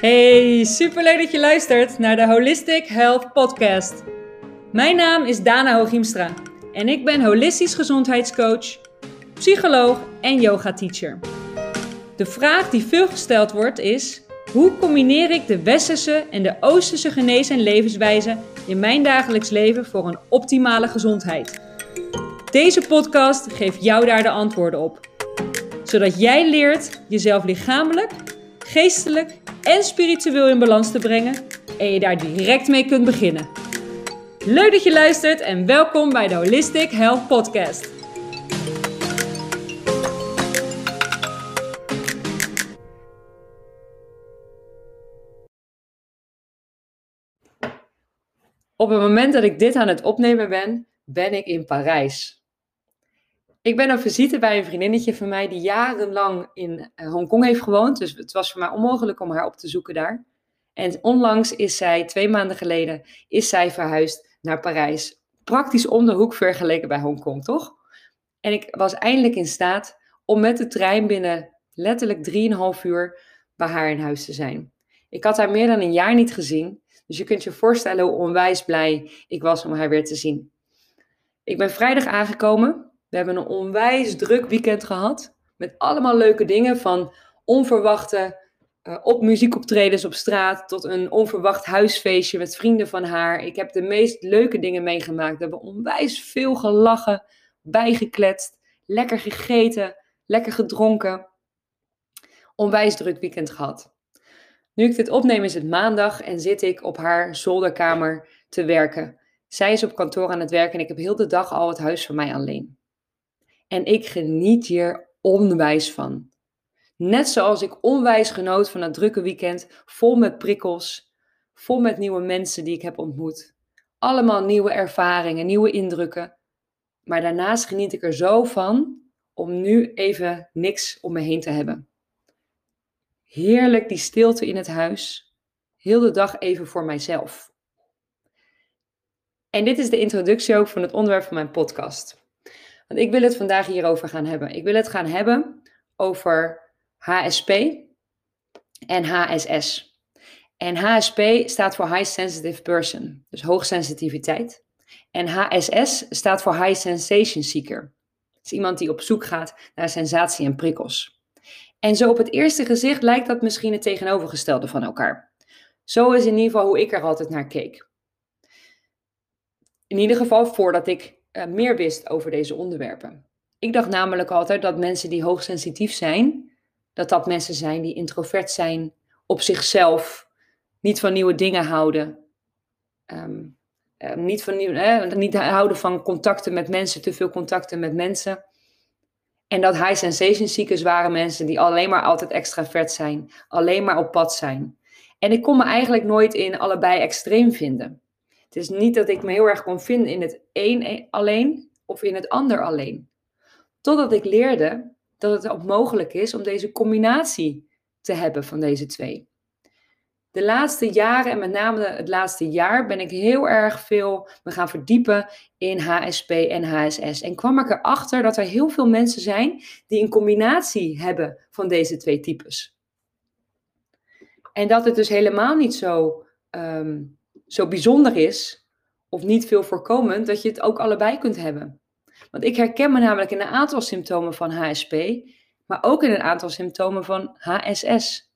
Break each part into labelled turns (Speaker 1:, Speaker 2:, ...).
Speaker 1: Hey, superleuk dat je luistert naar de Holistic Health Podcast. Mijn naam is Dana Hooghiemstra en ik ben holistisch gezondheidscoach, psycholoog en yoga teacher. De vraag die veel gesteld wordt is: hoe combineer ik de westerse en de oosterse genees- en levenswijze in mijn dagelijks leven voor een optimale gezondheid? Deze podcast geeft jou daar de antwoorden op, zodat jij leert jezelf lichamelijk, geestelijk en spiritueel in balans te brengen en je daar direct mee kunt beginnen. Leuk dat je luistert en welkom bij de Holistic Health Podcast. Op het moment dat ik dit aan het opnemen ben, ben ik in Parijs. Ik ben op visite bij een vriendinnetje van mij die jarenlang in eh, Hongkong heeft gewoond. Dus het was voor mij onmogelijk om haar op te zoeken daar. En onlangs is zij, twee maanden geleden, is zij verhuisd naar Parijs. Praktisch om de hoek vergeleken bij Hongkong, toch? En ik was eindelijk in staat om met de trein binnen letterlijk 3,5 uur bij haar in huis te zijn. Ik had haar meer dan een jaar niet gezien. Dus je kunt je voorstellen hoe onwijs blij ik was om haar weer te zien. Ik ben vrijdag aangekomen. We hebben een onwijs druk weekend gehad. Met allemaal leuke dingen. Van onverwachte uh, op muziekoptredens op straat. Tot een onverwacht huisfeestje met vrienden van haar. Ik heb de meest leuke dingen meegemaakt. We hebben onwijs veel gelachen. Bijgekletst. Lekker gegeten. Lekker gedronken. Onwijs druk weekend gehad. Nu ik dit opneem is het maandag en zit ik op haar zolderkamer te werken. Zij is op kantoor aan het werken en ik heb heel de dag al het huis voor mij alleen. En ik geniet hier onwijs van. Net zoals ik onwijs genoot van dat drukke weekend, vol met prikkels, vol met nieuwe mensen die ik heb ontmoet. Allemaal nieuwe ervaringen, nieuwe indrukken. Maar daarnaast geniet ik er zo van om nu even niks om me heen te hebben. Heerlijk die stilte in het huis. Heel de dag even voor mijzelf. En dit is de introductie ook van het onderwerp van mijn podcast. Want ik wil het vandaag hierover gaan hebben. Ik wil het gaan hebben over HSP en HSS. En HSP staat voor High Sensitive Person, dus hoogsensitiviteit. En HSS staat voor High Sensation Seeker. Dat is iemand die op zoek gaat naar sensatie en prikkels. En zo op het eerste gezicht lijkt dat misschien het tegenovergestelde van elkaar. Zo is in ieder geval hoe ik er altijd naar keek. In ieder geval voordat ik uh, meer wist over deze onderwerpen. Ik dacht namelijk altijd dat mensen die hoogsensitief zijn, dat dat mensen zijn die introvert zijn, op zichzelf, niet van nieuwe dingen houden, um, uh, niet, van nieuw, eh, niet houden van contacten met mensen, te veel contacten met mensen. En dat high sensation seekers waren mensen die alleen maar altijd extravert zijn, alleen maar op pad zijn. En ik kon me eigenlijk nooit in allebei extreem vinden. Het is niet dat ik me heel erg kon vinden in het een alleen of in het ander alleen. Totdat ik leerde dat het ook mogelijk is om deze combinatie te hebben van deze twee. De laatste jaren en met name het laatste jaar ben ik heel erg veel me gaan verdiepen in HSP en HSS. En kwam ik erachter dat er heel veel mensen zijn die een combinatie hebben van deze twee types. En dat het dus helemaal niet zo, um, zo bijzonder is of niet veel voorkomend dat je het ook allebei kunt hebben. Want ik herken me namelijk in een aantal symptomen van HSP, maar ook in een aantal symptomen van HSS.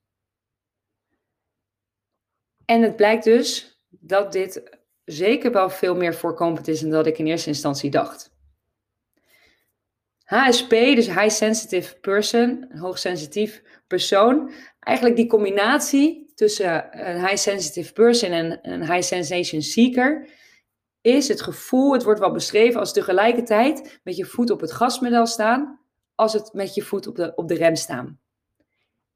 Speaker 1: En het blijkt dus dat dit zeker wel veel meer voorkomend is dan dat ik in eerste instantie dacht. HSP, dus High Sensitive Person, hoogsensitief persoon, eigenlijk die combinatie tussen een High Sensitive Person en een High Sensation Seeker, is het gevoel, het wordt wel beschreven als tegelijkertijd met je voet op het gasmodel staan, als het met je voet op de, op de rem staan.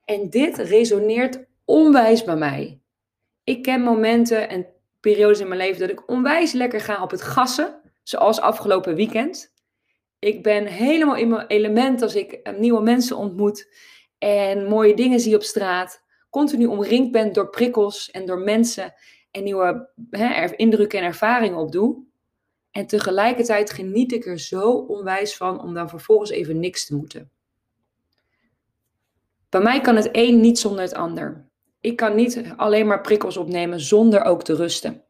Speaker 1: En dit resoneert onwijs bij mij. Ik ken momenten en periodes in mijn leven dat ik onwijs lekker ga op het gassen, zoals afgelopen weekend. Ik ben helemaal in mijn element als ik eh, nieuwe mensen ontmoet en mooie dingen zie op straat. Continu omringd ben door prikkels en door mensen en nieuwe hè, indrukken en ervaringen opdoe. En tegelijkertijd geniet ik er zo onwijs van om dan vervolgens even niks te moeten. Bij mij kan het een niet zonder het ander. ik kan niet alleen maar prikkels opnemen zonder ook te rusten.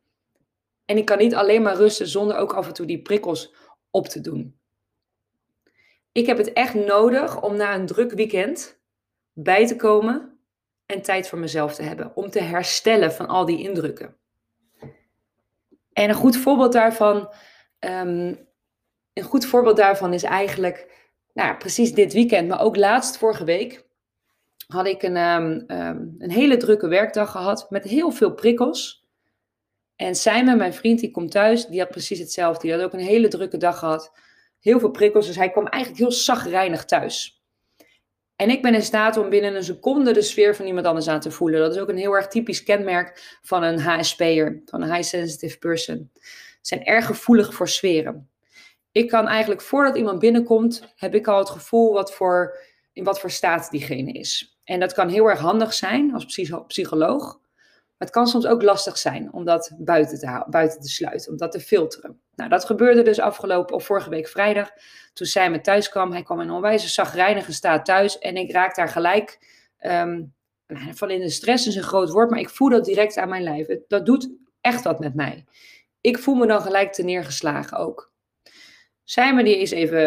Speaker 1: En ik kan niet alleen maar rusten zonder ook af en toe die prikkels op te doen. Ik heb het echt nodig om na een druk weekend bij te komen en tijd voor mezelf te hebben. Om te herstellen van al die indrukken. En een goed voorbeeld daarvan, ehm, een goed voorbeeld daarvan is eigenlijk nou, precies dit weekend, maar ook laatst vorige week had ik een, ehm, ehm, een hele drukke werkdag gehad met heel veel prikkels. En Simon, mijn vriend, die komt thuis, die had precies hetzelfde. Die had ook een hele drukke dag gehad. Heel veel prikkels, dus hij kwam eigenlijk heel zagrijnig thuis. En ik ben in staat om binnen een seconde de sfeer van iemand anders aan te voelen. Dat is ook een heel erg typisch kenmerk van een HSP'er, van een high sensitive person. Ze zijn erg gevoelig voor sferen. Ik kan eigenlijk voordat iemand binnenkomt, heb ik al het gevoel wat voor, in wat voor staat diegene is. En dat kan heel erg handig zijn als psycholoog. Maar het kan soms ook lastig zijn om dat buiten te, buiten te sluiten, om dat te filteren. Nou, dat gebeurde dus afgelopen of vorige week vrijdag. Toen me thuis kwam, hij kwam in een onwijze zagrijnige staat thuis. En ik raak daar gelijk um, van in de stress is een groot woord, maar ik voel dat direct aan mijn lijf. Dat doet echt wat met mij. Ik voel me dan gelijk te neergeslagen ook. Simon die is even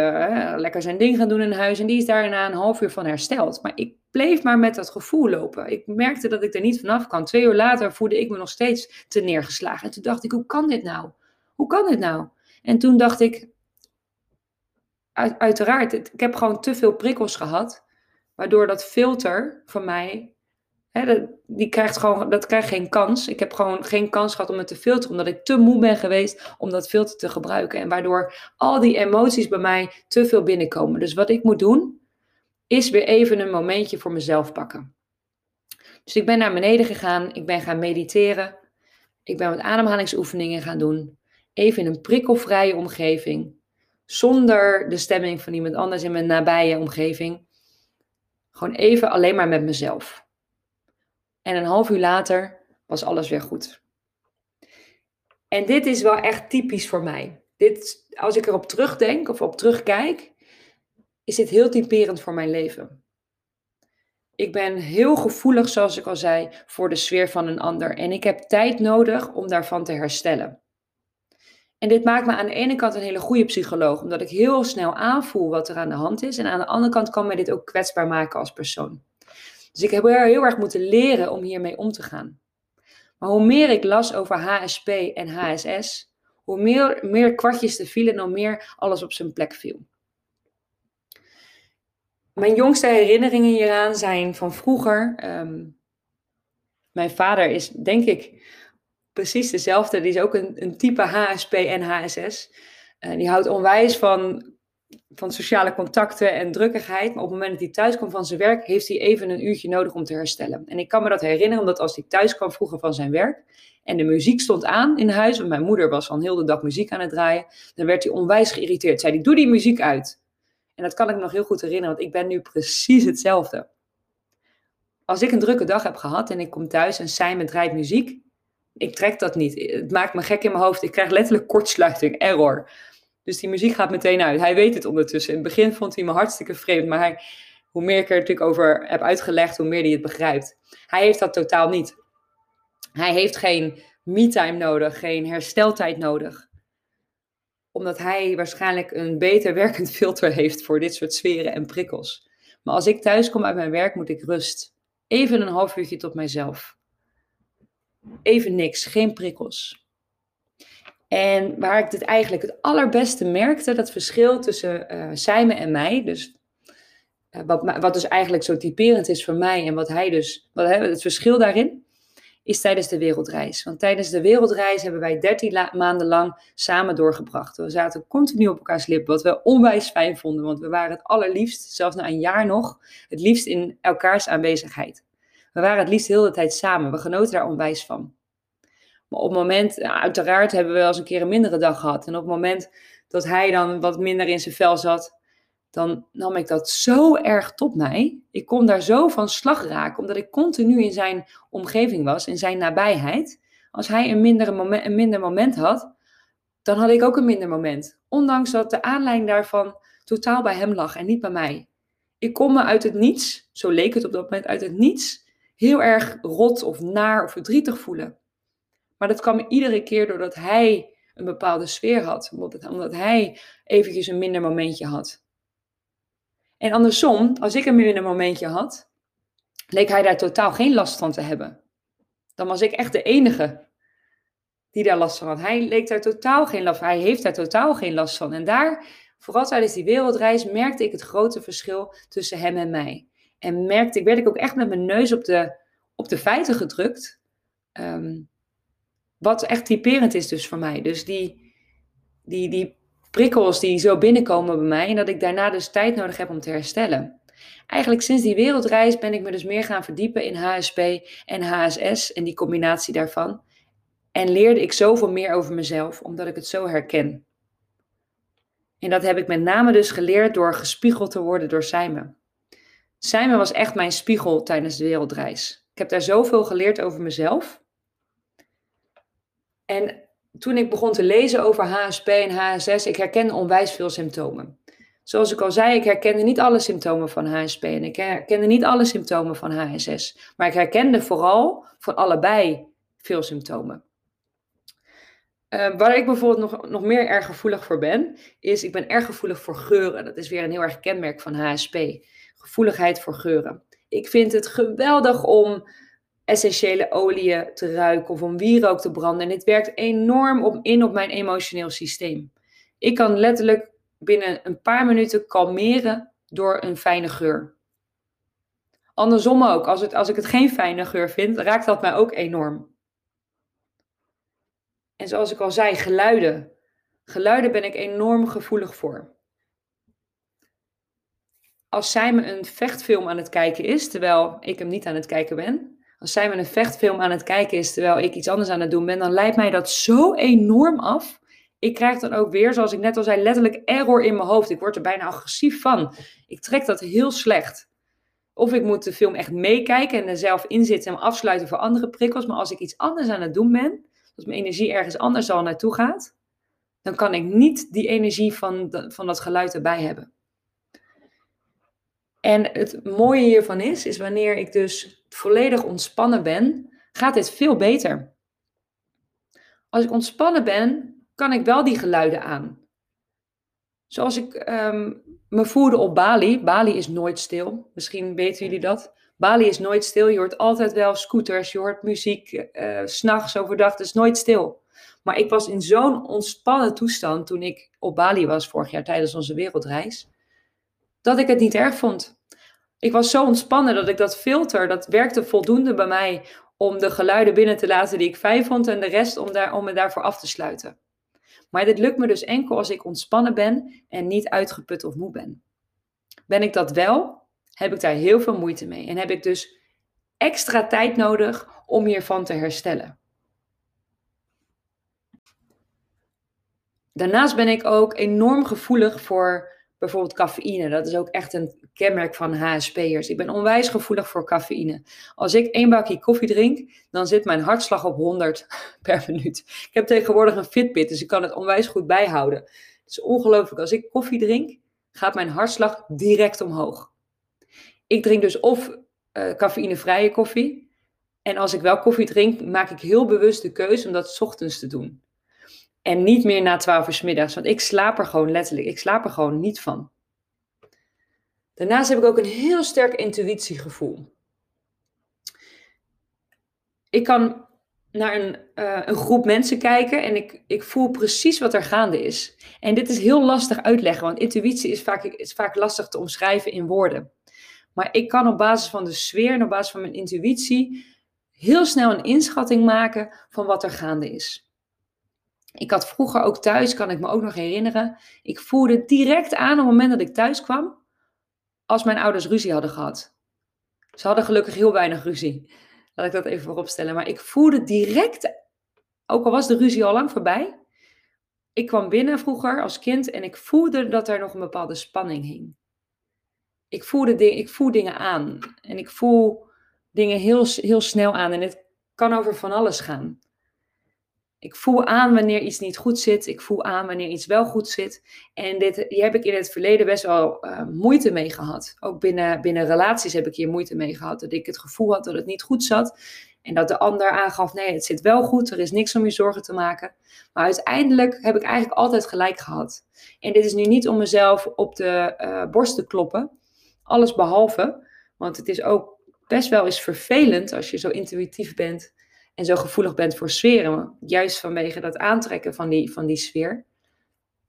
Speaker 1: lekker zijn ding gaan doen in huis en die is daarna een half uur van hersteld. Maar ik bleef maar met dat gevoel lopen. Ik merkte dat ik er niet vanaf kan. Twee uur later voelde ik me nog steeds te neergeslagen. En toen dacht ik, hoe kan dit nou? Hoe kan dit nou? En toen dacht ik, uiteraard, ik heb gewoon te veel prikkels gehad. Waardoor dat filter van mij dat, die krijgt gewoon, dat krijgt geen kans. Ik heb gewoon geen kans gehad om het te filteren, omdat ik te moe ben geweest om dat filter te gebruiken. En waardoor al die emoties bij mij te veel binnenkomen. Dus wat ik moet doen, is weer even een momentje voor mezelf pakken. Dus ik ben naar beneden gegaan, ik ben gaan mediteren. Ik ben wat ademhalingsoefeningen gaan doen. Even in een prikkelvrije omgeving. Zonder de stemming van iemand anders in mijn nabije omgeving. Gewoon even alleen maar met mezelf. En een half uur later was alles weer goed. En dit is wel echt typisch voor mij. Dit, als ik erop terugdenk of op terugkijk, is dit heel typerend voor mijn leven. Ik ben heel gevoelig, zoals ik al zei, voor de sfeer van een ander. En ik heb tijd nodig om daarvan te herstellen. En dit maakt me aan de ene kant een hele goede psycholoog, omdat ik heel snel aanvoel wat er aan de hand is. En aan de andere kant kan mij dit ook kwetsbaar maken als persoon. Dus ik heb heel erg moeten leren om hiermee om te gaan. Maar hoe meer ik las over HSP en HSS, hoe meer, meer kwartjes er vielen en hoe meer alles op zijn plek viel. Mijn jongste herinneringen hieraan zijn van vroeger. Ehm, mijn vader is, denk ik, precies dezelfde. Die is ook een, een type HSP en HSS. Uh, die houdt onwijs van van sociale contacten en drukkigheid. Maar op het moment dat hij thuis kwam van zijn werk, heeft hij even een uurtje nodig om te herstellen. En ik kan me dat herinneren, omdat als hij thuis kwam vroeger van zijn werk en de muziek stond aan in huis, want mijn moeder was al heel de dag muziek aan het draaien, dan werd hij onwijs geïrriteerd. Zei hij, doe die muziek uit. En dat kan ik me nog heel goed herinneren, want ik ben nu precies hetzelfde. Als ik een drukke dag heb gehad en ik kom thuis en Simon draait muziek, ik trek dat niet. Het maakt me gek in mijn hoofd. Ik krijg letterlijk kortsluiting, error. Dus die muziek gaat meteen uit. Hij weet het ondertussen. In het begin vond hij me hartstikke vreemd, maar hij, hoe meer ik er natuurlijk over heb uitgelegd, hoe meer hij het begrijpt. Hij heeft dat totaal niet. Hij heeft geen me-time nodig, geen hersteltijd nodig. Omdat hij waarschijnlijk een beter werkend filter heeft voor dit soort sferen en prikkels. Maar als ik thuis kom uit mijn werk, moet ik rust. Even een half uurtje tot mijzelf. Even niks, geen prikkels. En waar ik dit eigenlijk het allerbeste merkte, dat verschil tussen uh, Simon en mij, dus uh, wat, wat dus eigenlijk zo typerend is voor mij en wat hij dus, wat, het verschil daarin, is tijdens de wereldreis. Want tijdens de wereldreis hebben wij 13 maanden lang samen doorgebracht. We zaten continu op elkaars lippen, wat we onwijs fijn vonden, want we waren het allerliefst, zelfs na een jaar nog, het liefst in elkaars aanwezigheid. We waren het liefst heel de tijd samen, we genoten daar onwijs van. Maar op het moment, uiteraard hebben we wel eens een keer een mindere dag gehad. En op het moment dat hij dan wat minder in zijn vel zat, dan nam ik dat zo erg tot mij. Ik kon daar zo van slag raken, omdat ik continu in zijn omgeving was, in zijn nabijheid. Als hij een, minder moment, een minder moment had, dan had ik ook een minder moment. Ondanks dat de aanleiding daarvan totaal bij hem lag en niet bij mij. Ik kon me uit het niets, zo leek het op dat moment, uit het niets, heel erg rot of naar of verdrietig voelen. Maar dat kwam iedere keer doordat hij een bepaalde sfeer had, omdat hij eventjes een minder momentje had. En andersom, als ik een minder momentje had, leek hij daar totaal geen last van te hebben. Dan was ik echt de enige die daar last van had. Hij leek daar totaal geen last van. Hij heeft daar totaal geen last van. En daar, vooral tijdens die wereldreis, merkte ik het grote verschil tussen hem en mij. En merkte ik, werd ik ook echt met mijn neus op de, op de feiten gedrukt. Ehm, wat echt typerend is dus voor mij. Dus die, die, die prikkels die zo binnenkomen bij mij. En dat ik daarna dus tijd nodig heb om te herstellen. Eigenlijk sinds die wereldreis ben ik me dus meer gaan verdiepen in HSP en HSS en die combinatie daarvan. En leerde ik zoveel meer over mezelf, omdat ik het zo herken. En dat heb ik met name dus geleerd door gespiegeld te worden door Simon. Simon was echt mijn spiegel tijdens de wereldreis. Ik heb daar zoveel geleerd over mezelf. En toen ik begon te lezen over HSP en HSS, ik herkende onwijs veel symptomen. Zoals ik al zei, ik herkende niet alle symptomen van HSP en ik herkende niet alle symptomen van HSS. Maar ik herkende vooral van allebei veel symptomen. Uh, waar ik bijvoorbeeld nog, nog meer erg gevoelig voor ben, is ik ben erg gevoelig voor geuren. Dat is weer een heel erg kenmerk van HSP. Gevoeligheid voor geuren. Ik vind het geweldig om essentiële oliën te ruiken of om wierook te branden. En dit werkt enorm op, in op mijn emotioneel systeem. Ik kan letterlijk binnen een paar minuten kalmeren door een fijne geur. Andersom ook, als, het, als ik het geen fijne geur vind, raakt dat mij ook enorm. En zoals ik al zei, geluiden. Geluiden ben ik enorm gevoelig voor. Als zij me een vechtfilm aan het kijken is, terwijl ik hem niet aan het kijken ben, als zij me een vechtfilm aan het kijken is terwijl ik iets anders aan het doen ben, dan leidt mij dat zo enorm af. Ik krijg dan ook weer, zoals ik net al zei, letterlijk error in mijn hoofd. Ik word er bijna agressief van. Ik trek dat heel slecht. Of ik moet de film echt meekijken en er zelf inzitten en afsluiten voor andere prikkels. Maar als ik iets anders aan het doen ben, als mijn energie ergens anders al naartoe gaat, dan kan ik niet die energie van, van dat geluid erbij hebben. En het mooie hiervan is, is wanneer ik dus volledig ontspannen ben, gaat dit veel beter. Als ik ontspannen ben, kan ik wel die geluiden aan. Zoals ik um, me voelde op Bali. Bali is nooit stil. Misschien weten jullie dat. Bali is nooit stil. Je hoort altijd wel scooters, je hoort muziek, uh, s'nachts, overdag. Het is nooit stil. Maar ik was in zo'n ontspannen toestand toen ik op Bali was vorig jaar tijdens onze wereldreis dat ik het niet erg vond. Ik was zo ontspannen dat ik dat filter, dat werkte voldoende bij mij om de geluiden binnen te laten die ik fijn vond en de rest om, daar, om me daarvoor af te sluiten. Maar dit lukt me dus enkel als ik ontspannen ben en niet uitgeput of moe ben. Ben ik dat wel, heb ik daar heel veel moeite mee en heb ik dus extra tijd nodig om hiervan te herstellen. Daarnaast ben ik ook enorm gevoelig voor bijvoorbeeld cafeïne. Dat is ook echt een kenmerk van HSP'ers. Ik ben onwijs gevoelig voor cafeïne. Als ik één bakje koffie drink, dan zit mijn hartslag op 100 per minuut. Ik heb tegenwoordig een Fitbit, dus ik kan het onwijs goed bijhouden. Het is ongelooflijk. Als ik koffie drink, gaat mijn hartslag direct omhoog. Ik drink dus of uh, cafeïnevrije koffie. En als ik wel koffie drink, maak ik heel bewust de keuze om dat s ochtends te doen. En niet meer na 12 uur s middags, want ik slaap er gewoon letterlijk, ik slaap er gewoon niet van. Daarnaast heb ik ook een heel sterk intuïtiegevoel. Ik kan naar een, uh, een groep mensen kijken en ik, ik voel precies wat er gaande is. En dit is heel lastig uitleggen, want intuïtie is vaak, is vaak lastig te omschrijven in woorden. Maar ik kan op basis van de sfeer en op basis van mijn intuïtie heel snel een inschatting maken van wat er gaande is. Ik had vroeger ook thuis, kan ik me ook nog herinneren, ik voelde direct aan op het moment dat ik thuis kwam, als mijn ouders ruzie hadden gehad. Ze hadden gelukkig heel weinig ruzie. Laat ik dat even vooropstellen. Maar ik voelde direct, ook al was de ruzie al lang voorbij, ik kwam binnen vroeger als kind en ik voelde dat er nog een bepaalde spanning hing. Ik, voelde ik voel dingen aan en ik voel dingen heel, heel snel aan en het kan over van alles gaan. Ik voel aan wanneer iets niet goed zit. Ik voel aan wanneer iets wel goed zit. En dit, hier heb ik in het verleden best wel uh, moeite mee gehad. Ook binnen, binnen relaties heb ik hier moeite mee gehad. Dat ik het gevoel had dat het niet goed zat. En dat de ander aangaf, nee, het zit wel goed. Er is niks om je zorgen te maken. Maar uiteindelijk heb ik eigenlijk altijd gelijk gehad. En dit is nu niet om mezelf op de uh, borst te kloppen. Alles behalve. Want het is ook best wel eens vervelend als je zo intuïtief bent en zo gevoelig bent voor sferen. Juist vanwege dat aantrekken van die, van die sfeer.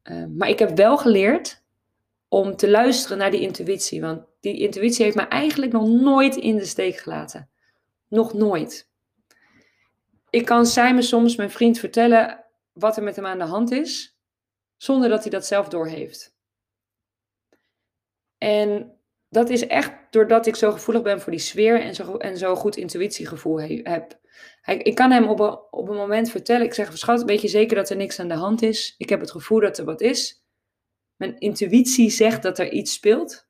Speaker 1: Uh, maar ik heb wel geleerd om te luisteren naar die intuïtie. Want die intuïtie heeft me eigenlijk nog nooit in de steek gelaten. Nog nooit. Ik kan Simon soms, mijn vriend, vertellen wat er met hem aan de hand is, zonder dat hij dat zelf doorheeft. En dat is echt doordat ik zo gevoelig ben voor die sfeer en zo, en zo goed intuïtiegevoel heb. Ik kan hem op een, op een moment vertellen, ik zeg, schat, weet je zeker dat er niks aan de hand is? Ik heb het gevoel dat er wat is. Mijn intuïtie zegt dat er iets speelt.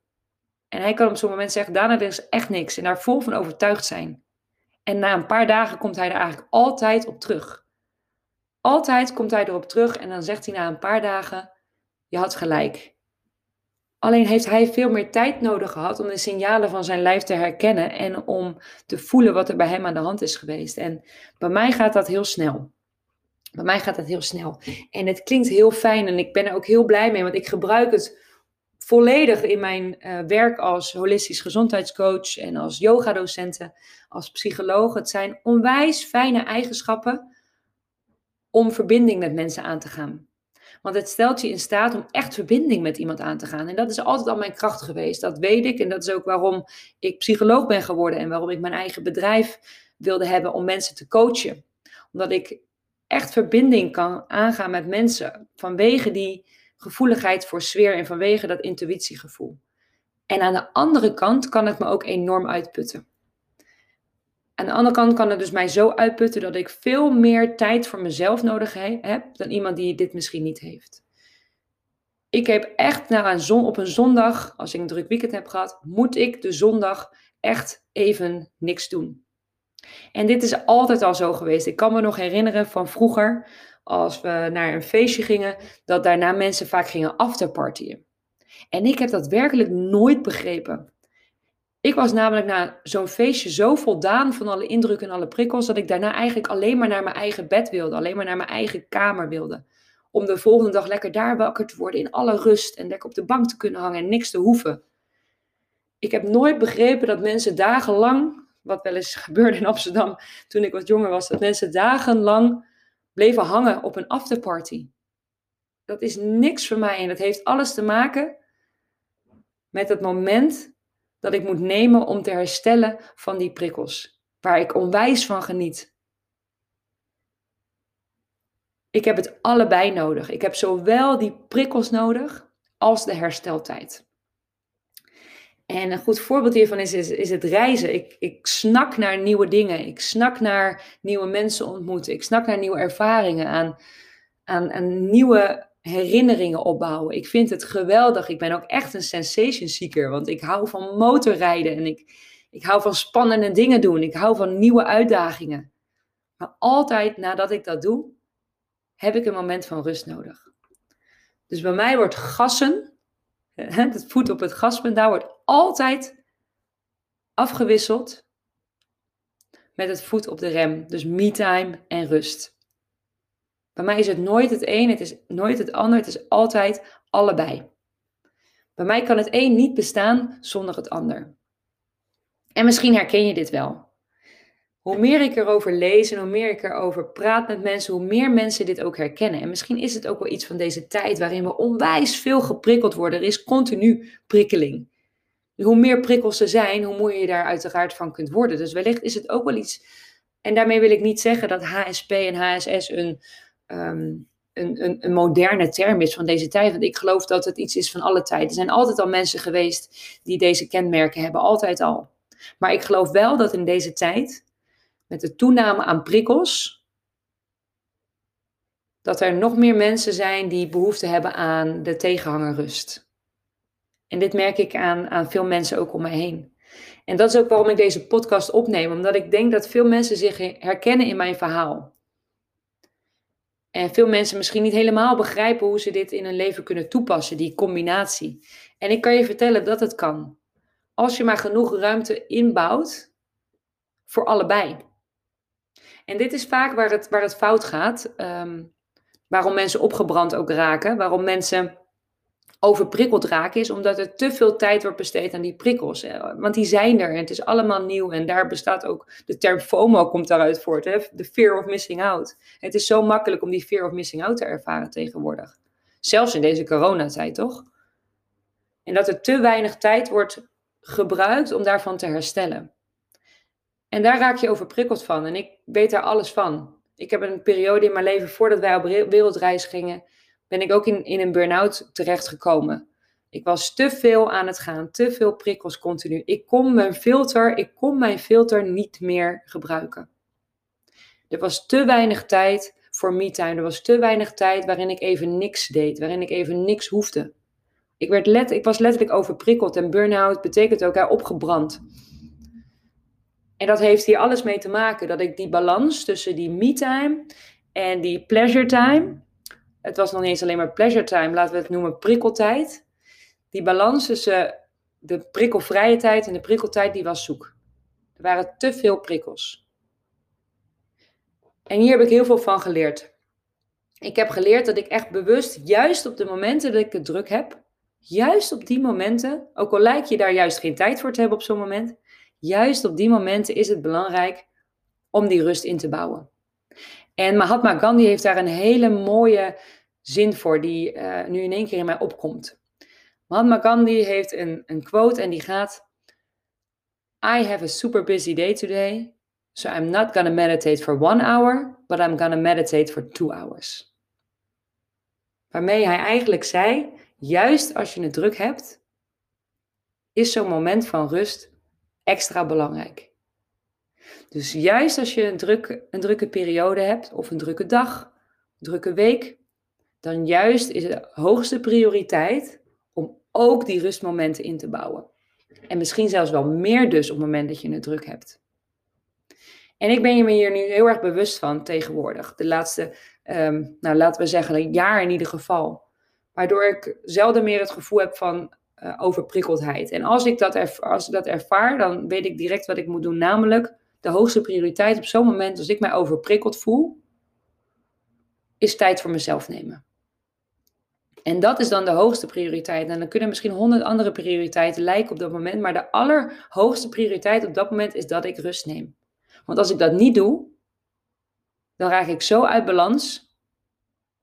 Speaker 1: En hij kan op zo'n moment zeggen, er is echt niks. En daar vol van overtuigd zijn. En na een paar dagen komt hij er eigenlijk altijd op terug. Altijd komt hij erop terug en dan zegt hij na een paar dagen, je had gelijk. Alleen heeft hij veel meer tijd nodig gehad om de signalen van zijn lijf te herkennen en om te voelen wat er bij hem aan de hand is geweest. En bij mij gaat dat heel snel. Bij mij gaat dat heel snel. En het klinkt heel fijn en ik ben er ook heel blij mee, want ik gebruik het volledig in mijn uh, werk als holistisch gezondheidscoach en als yogadocenten, als psycholoog. Het zijn onwijs fijne eigenschappen om verbinding met mensen aan te gaan. Want het stelt je in staat om echt verbinding met iemand aan te gaan. En dat is altijd al mijn kracht geweest. Dat weet ik. En dat is ook waarom ik psycholoog ben geworden. En waarom ik mijn eigen bedrijf wilde hebben om mensen te coachen. Omdat ik echt verbinding kan aangaan met mensen. Vanwege die gevoeligheid voor sfeer en vanwege dat intuïtiegevoel. En aan de andere kant kan het me ook enorm uitputten. Aan de andere kant kan het dus mij zo uitputten dat ik veel meer tijd voor mezelf nodig heb dan iemand die dit misschien niet heeft. Ik heb echt naar een zon, op een zondag, als ik een druk weekend heb gehad, moet ik de zondag echt even niks doen. En dit is altijd al zo geweest. Ik kan me nog herinneren van vroeger, als we naar een feestje gingen, dat daarna mensen vaak gingen afterpartyen. En ik heb dat werkelijk nooit begrepen. Ik was namelijk na zo'n feestje zo voldaan van alle indrukken en alle prikkels, dat ik daarna eigenlijk alleen maar naar mijn eigen bed wilde, alleen maar naar mijn eigen kamer wilde. Om de volgende dag lekker daar wakker te worden in alle rust en lekker op de bank te kunnen hangen en niks te hoeven. Ik heb nooit begrepen dat mensen dagenlang, wat wel eens gebeurde in Amsterdam toen ik wat jonger was, dat mensen dagenlang bleven hangen op een afterparty. Dat is niks voor mij en dat heeft alles te maken met het moment dat ik moet nemen om te herstellen van die prikkels, waar ik onwijs van geniet. Ik heb het allebei nodig. Ik heb zowel die prikkels nodig als de hersteltijd. En een goed voorbeeld hiervan is, is, is, het reizen. Ik, ik snak naar nieuwe dingen. Ik snak naar nieuwe mensen ontmoeten. Ik snak naar nieuwe ervaringen, aan, aan, aan nieuwe herinneringen opbouwen. Ik vind het geweldig. Ik ben ook echt een sensation seeker, want ik hou van motorrijden en ik, ik hou van spannende dingen doen. Ik hou van nieuwe uitdagingen. Maar altijd nadat ik dat doe, heb ik een moment van rust nodig. Dus bij mij wordt gassen, het voet op het gaspedaal, wordt altijd afgewisseld met het voet op de rem. Dus me-time en rust. Bij mij is het nooit het een, het is nooit het ander, het is altijd allebei. Bij mij kan het een niet bestaan zonder het ander. En misschien herken je dit wel. Hoe meer ik erover lees en hoe meer ik erover praat met mensen, hoe meer mensen dit ook herkennen. En misschien is het ook wel iets van deze tijd waarin we onwijs veel geprikkeld worden. Er is continu prikkeling. Hoe meer prikkels er zijn, hoe mooier je daar uiteraard van kunt worden. Dus wellicht is het ook wel iets. En daarmee wil ik niet zeggen dat HSP en HSS een Ehm, een, een, een, moderne term is van deze tijd. Want ik geloof dat het iets is van alle tijden. Er zijn altijd al mensen geweest die deze kenmerken hebben, altijd al. Maar ik geloof wel dat in deze tijd, met de toename aan prikkels, dat er nog meer mensen zijn die behoefte hebben aan de tegenhangerrust. En dit merk ik aan, aan veel mensen ook om mij heen. En dat is ook waarom ik deze podcast opneem, omdat ik denk dat veel mensen zich herkennen in mijn verhaal. En veel mensen misschien niet helemaal begrijpen hoe ze dit in hun leven kunnen toepassen, die combinatie. En ik kan je vertellen dat het kan. Als je maar genoeg ruimte inbouwt voor allebei. En dit is vaak waar het, waar het fout gaat. Ehm, waarom mensen opgebrand ook raken. Waarom mensen overprikkeld raken is omdat er te veel tijd wordt besteed aan die prikkels. Want die zijn er en het is allemaal nieuw. En daar bestaat ook de term FOMO komt daaruit voort. Hè? De fear of missing out. Het is zo makkelijk om die fear of missing out te ervaren tegenwoordig. Zelfs in deze coronatijd, toch? En dat er te weinig tijd wordt gebruikt om daarvan te herstellen. En daar raak je overprikkeld van. En ik weet daar alles van. Ik heb een periode in mijn leven voordat wij op wereldreis gingen ben ik ook in, in een burn-out terechtgekomen. Ik was te veel aan het gaan, te veel prikkels continu. Ik kon mijn filter, ik kon mijn filter niet meer gebruiken. Er was te weinig tijd voor me-time. Er was te weinig tijd waarin ik even niks deed, waarin ik even niks hoefde. Ik, werd let, ik was letterlijk overprikkeld en burn-out betekent ook hè, opgebrand. En dat heeft hier alles mee te maken dat ik die balans tussen die me-time en die pleasure time, het was nog niet eens alleen maar pleasure time, laten we het noemen prikkeltijd. Die balans tussen de prikkelvrije tijd en de prikkeltijd, die was zoek. Er waren te veel prikkels. En hier heb ik heel veel van geleerd. Ik heb geleerd dat ik echt bewust, juist op de momenten dat ik het druk heb, juist op die momenten, ook al lijkt je daar juist geen tijd voor te hebben op zo'n moment, juist op die momenten is het belangrijk om die rust in te bouwen. En Mahatma Gandhi heeft daar een hele mooie zin voor, die uh, nu in één keer in mij opkomt. Mahatma Gandhi heeft een, een quote en die gaat: I have a super busy day today, so I'm not gonna meditate for one hour, but I'm gonna meditate for two hours. Waarmee hij eigenlijk zei: juist als je het druk hebt, is zo'n moment van rust extra belangrijk. Dus juist als je een, een drukke periode hebt, of een drukke dag, een drukke week, dan juist is de hoogste prioriteit om ook die rustmomenten in te bouwen. En misschien zelfs wel meer dus op het moment dat je het druk hebt. En ik ben je me hier nu heel erg bewust van tegenwoordig. De laatste, um, nou laten we zeggen, een jaar in ieder geval. Waardoor ik zelden meer het gevoel heb van uh, overprikkeldheid. En als ik, dat als ik dat ervaar, dan weet ik direct wat ik moet doen. Namelijk de hoogste prioriteit op zo'n moment als ik mij overprikkeld voel, is tijd voor mezelf nemen. En dat is dan de hoogste prioriteit. En dan kunnen misschien honderd andere prioriteiten lijken op dat moment, maar de allerhoogste prioriteit op dat moment is dat ik rust neem. Want als ik dat niet doe, dan raak ik zo uit balans.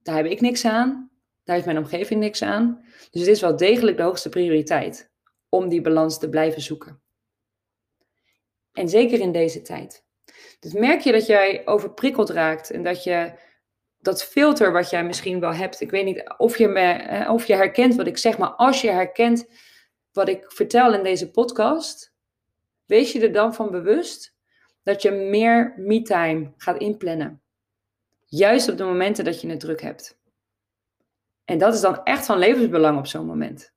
Speaker 1: Daar heb ik niks aan. Daar heeft mijn omgeving niks aan. Dus het is wel degelijk de hoogste prioriteit om die balans te blijven zoeken. En zeker in deze tijd. Dus merk je dat jij overprikkeld raakt en dat je dat filter wat jij misschien wel hebt, ik weet niet of je, me, of je herkent wat ik zeg, maar als je herkent wat ik vertel in deze podcast, wees je er dan van bewust dat je meer me-time gaat inplannen. Juist op de momenten dat je het druk hebt. En dat is dan echt van levensbelang op zo'n moment.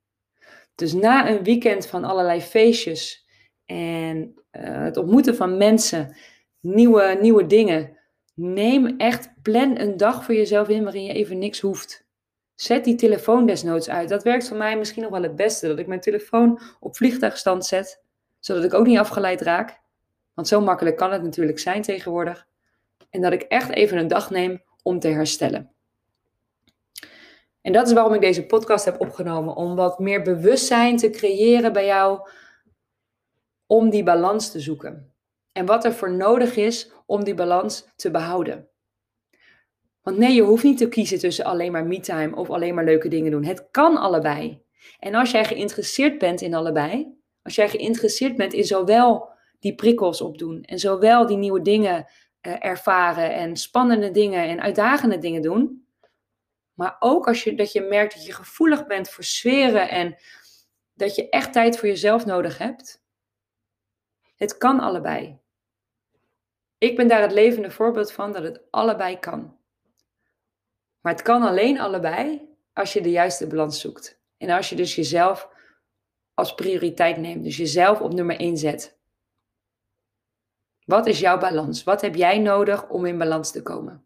Speaker 1: Dus na een weekend van allerlei feestjes en uh, het ontmoeten van mensen, nieuwe, nieuwe dingen, Neem echt, plan een dag voor jezelf in waarin je even niks hoeft. Zet die telefoon desnoods uit. Dat werkt voor mij misschien nog wel het beste. Dat ik mijn telefoon op vliegtuigstand zet, zodat ik ook niet afgeleid raak. Want zo makkelijk kan het natuurlijk zijn tegenwoordig. En dat ik echt even een dag neem om te herstellen. En dat is waarom ik deze podcast heb opgenomen. Om wat meer bewustzijn te creëren bij jou. Om die balans te zoeken. En wat er voor nodig is om die balans te behouden. Want nee, je hoeft niet te kiezen tussen alleen maar me-time of alleen maar leuke dingen doen. Het kan allebei. En als jij geïnteresseerd bent in allebei, als jij geïnteresseerd bent in zowel die prikkels opdoen en zowel die nieuwe dingen eh, ervaren en spannende dingen en uitdagende dingen doen, maar ook als je, dat je merkt dat je gevoelig bent voor sferen en dat je echt tijd voor jezelf nodig hebt. Het kan allebei. Ik ben daar het levende voorbeeld van dat het allebei kan. Maar het kan alleen allebei als je de juiste balans zoekt. En als je dus jezelf als prioriteit neemt, dus jezelf op nummer 1 zet. Wat is jouw balans? Wat heb jij nodig om in balans te komen?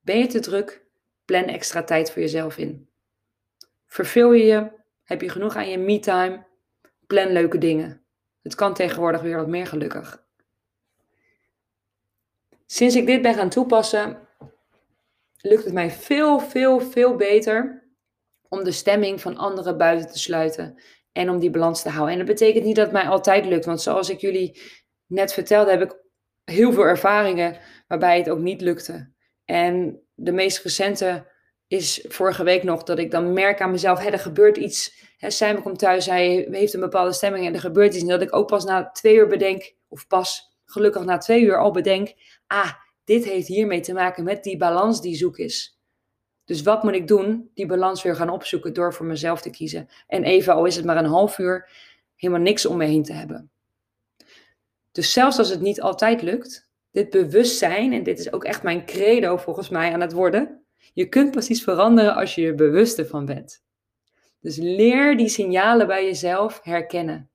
Speaker 1: Ben je te druk? Plan extra tijd voor jezelf in. Verveel je je? Heb je genoeg aan je me-time? Plan leuke dingen. Het kan tegenwoordig weer wat meer gelukkig. Sinds ik dit ben gaan toepassen, lukt het mij veel, veel, veel beter om de stemming van anderen buiten te sluiten en om die balans te houden. En dat betekent niet dat het mij altijd lukt, want zoals ik jullie net vertelde, heb ik heel veel ervaringen waarbij het ook niet lukte. En de meest recente is vorige week nog dat ik dan merk aan mezelf, er gebeurt iets. Hè, Simon komt thuis, hij heeft een bepaalde stemming en er gebeurt iets. En dat ik ook pas na twee uur bedenk, of pas gelukkig na twee uur al bedenk, ah, dit heeft hiermee te maken met die balans die zoek is. Dus wat moet ik doen? Die balans weer gaan opzoeken door voor mezelf te kiezen. En even, al is het maar een half uur, helemaal niks om me heen te hebben. Dus zelfs als het niet altijd lukt, dit bewustzijn, en dit is ook echt mijn credo volgens mij aan het worden, je kunt iets veranderen als je er bewust van bent. Dus leer die signalen bij jezelf herkennen.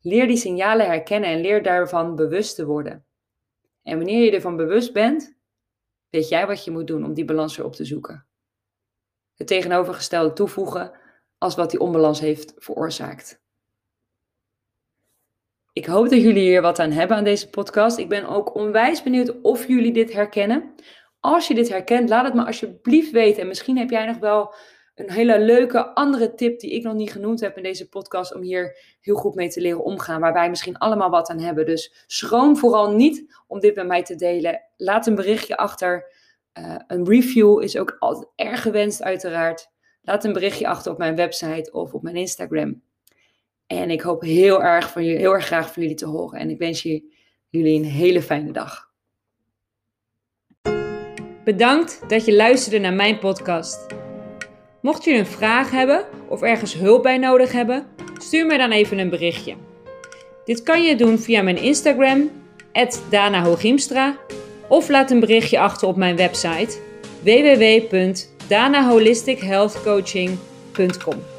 Speaker 1: Leer die signalen herkennen en leer daarvan bewust te worden. En wanneer je ervan bewust bent, weet jij wat je moet doen om die balans weer op te zoeken. Het tegenovergestelde toevoegen als wat die onbalans heeft veroorzaakt. Ik hoop dat jullie hier wat aan hebben aan deze podcast. Ik ben ook onwijs benieuwd of jullie dit herkennen. Als je dit herkent, laat het me alsjeblieft weten. En misschien heb jij nog wel een hele leuke andere tip die ik nog niet genoemd heb in deze podcast om hier heel goed mee te leren omgaan, waar wij misschien allemaal wat aan hebben. Dus schroom vooral niet om dit met mij te delen. Laat een berichtje achter. Uh, een review is ook altijd erg gewenst, uiteraard. Laat een berichtje achter op mijn website of op mijn Instagram. En ik hoop heel erg, van jullie, heel erg graag van jullie te horen. En ik wens jullie een hele fijne dag. Bedankt dat je luisterde naar mijn podcast. Mocht je een vraag hebben of ergens hulp bij nodig hebben, stuur mij dan even een berichtje. Dit kan je doen via mijn Instagram, Dana of laat een berichtje achter op mijn website www.danaholistichealthcoaching.com.